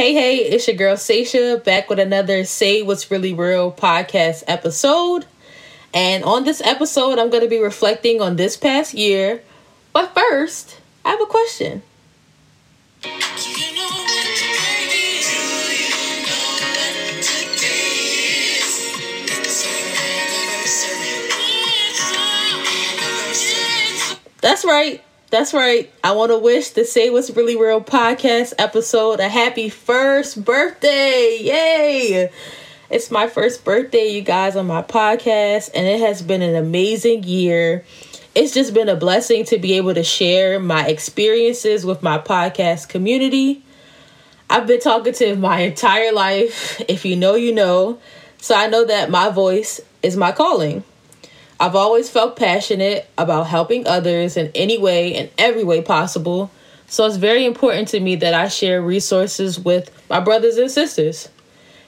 Hey, hey, it's your girl Seisha back with another Say What's Really Real podcast episode. And on this episode, I'm going to be reflecting on this past year. But first, I have a question. That's right. That's right. I want to wish the Say What's Really Real podcast episode a happy first birthday. Yay! It's my first birthday, you guys, on my podcast, and it has been an amazing year. It's just been a blessing to be able to share my experiences with my podcast community. I've been talkative my entire life. If you know, you know. So I know that my voice is my calling. I've always felt passionate about helping others in any way and every way possible. So it's very important to me that I share resources with my brothers and sisters.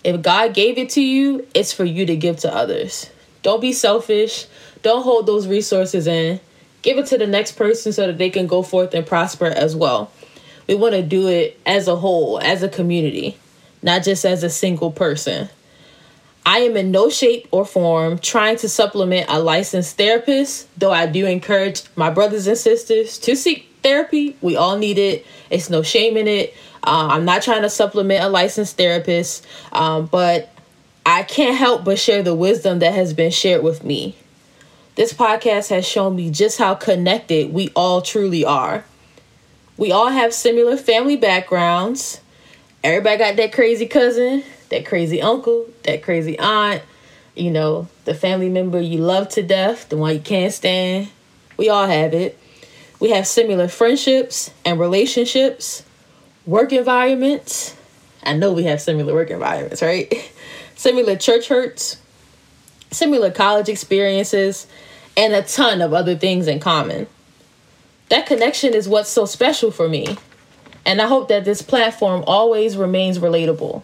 If God gave it to you, it's for you to give to others. Don't be selfish. Don't hold those resources in. Give it to the next person so that they can go forth and prosper as well. We want to do it as a whole, as a community, not just as a single person. I am in no shape or form trying to supplement a licensed therapist, though I do encourage my brothers and sisters to seek therapy. We all need it, it's no shame in it. Uh, I'm not trying to supplement a licensed therapist, um, but I can't help but share the wisdom that has been shared with me. This podcast has shown me just how connected we all truly are. We all have similar family backgrounds. Everybody got that crazy cousin, that crazy uncle, that crazy aunt, you know, the family member you love to death, the one you can't stand. We all have it. We have similar friendships and relationships, work environments. I know we have similar work environments, right? similar church hurts, similar college experiences, and a ton of other things in common. That connection is what's so special for me. And I hope that this platform always remains relatable.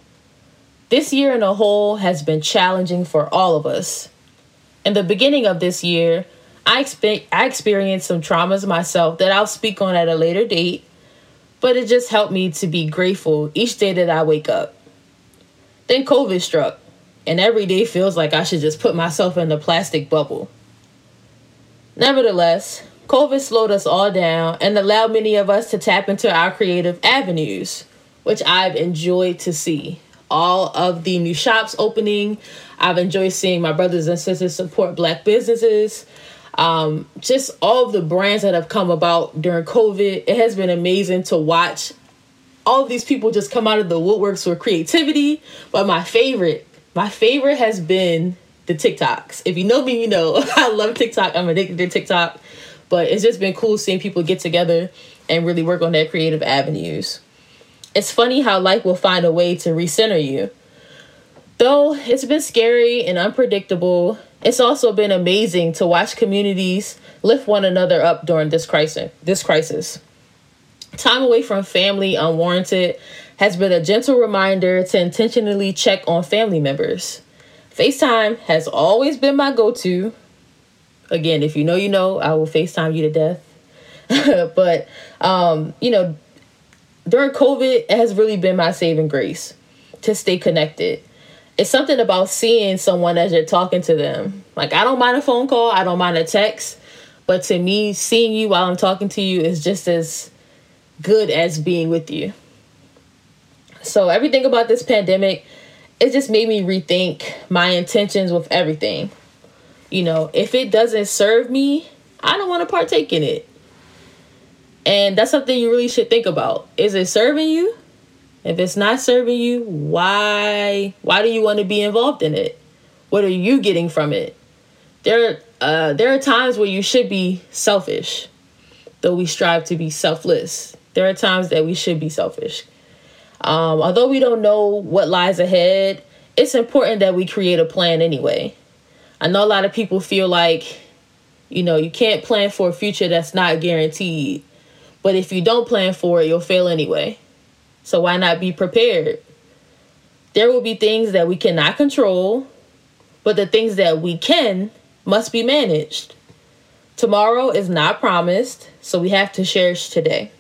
This year in a whole has been challenging for all of us. In the beginning of this year, I, expe- I experienced some traumas myself that I'll speak on at a later date, but it just helped me to be grateful each day that I wake up. Then COVID struck, and every day feels like I should just put myself in a plastic bubble. Nevertheless, COVID slowed us all down and allowed many of us to tap into our creative avenues, which I've enjoyed to see all of the new shops opening. I've enjoyed seeing my brothers and sisters support black businesses. Um, just all of the brands that have come about during COVID. It has been amazing to watch all of these people just come out of the woodworks for creativity. But my favorite, my favorite has been the TikToks. If you know me, you know I love TikTok. I'm addicted to TikTok. But it's just been cool seeing people get together and really work on their creative avenues. It's funny how life will find a way to recenter you. Though it's been scary and unpredictable, it's also been amazing to watch communities lift one another up during this crisis. This crisis. Time away from family unwarranted has been a gentle reminder to intentionally check on family members. FaceTime has always been my go-to. Again, if you know, you know, I will FaceTime you to death. but um, you know, during COVID, it has really been my saving grace to stay connected. It's something about seeing someone as you're talking to them. Like, I don't mind a phone call, I don't mind a text, but to me, seeing you while I'm talking to you is just as good as being with you. So, everything about this pandemic, it just made me rethink my intentions with everything. You know, if it doesn't serve me, I don't want to partake in it. And that's something you really should think about. Is it serving you? If it's not serving you, why why do you want to be involved in it? What are you getting from it? There uh, there are times where you should be selfish, though we strive to be selfless. There are times that we should be selfish. Um, although we don't know what lies ahead, it's important that we create a plan anyway. I know a lot of people feel like, you know, you can't plan for a future that's not guaranteed. But if you don't plan for it, you'll fail anyway. So why not be prepared? There will be things that we cannot control, but the things that we can must be managed. Tomorrow is not promised, so we have to cherish today.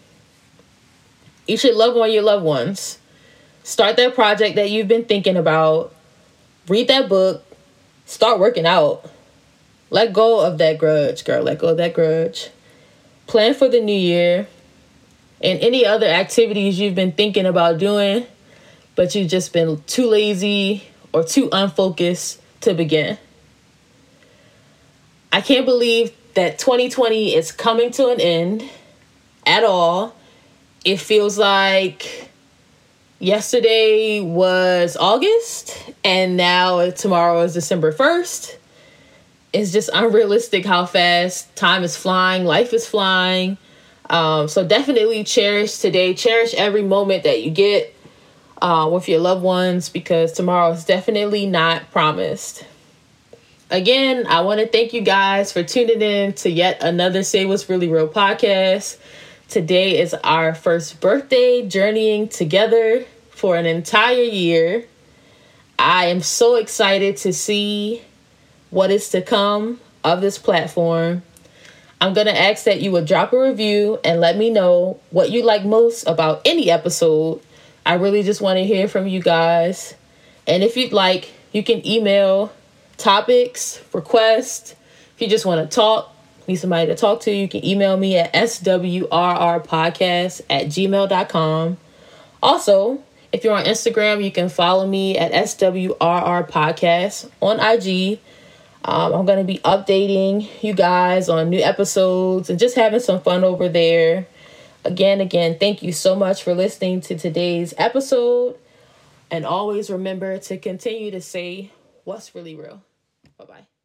You should love on your loved ones. start that project that you've been thinking about, read that book, start working out. Let go of that grudge, girl. Let go of that grudge. Plan for the new year and any other activities you've been thinking about doing, but you've just been too lazy or too unfocused to begin. I can't believe that 2020 is coming to an end at all. It feels like yesterday was August and now tomorrow is December 1st. It's just unrealistic how fast time is flying, life is flying. Um, so definitely cherish today, cherish every moment that you get uh, with your loved ones because tomorrow is definitely not promised. Again, I want to thank you guys for tuning in to yet another Say What's Really Real podcast. Today is our first birthday journeying together for an entire year. I am so excited to see what is to come of this platform. I'm going to ask that you would drop a review and let me know what you like most about any episode. I really just want to hear from you guys. And if you'd like, you can email topics, requests. If you just want to talk, need somebody to talk to, you can email me at swrrpodcast at gmail.com. Also, if you're on Instagram, you can follow me at swrr podcast on IG. Um, I'm going to be updating you guys on new episodes and just having some fun over there. Again, again, thank you so much for listening to today's episode. And always remember to continue to say what's really real. Bye bye.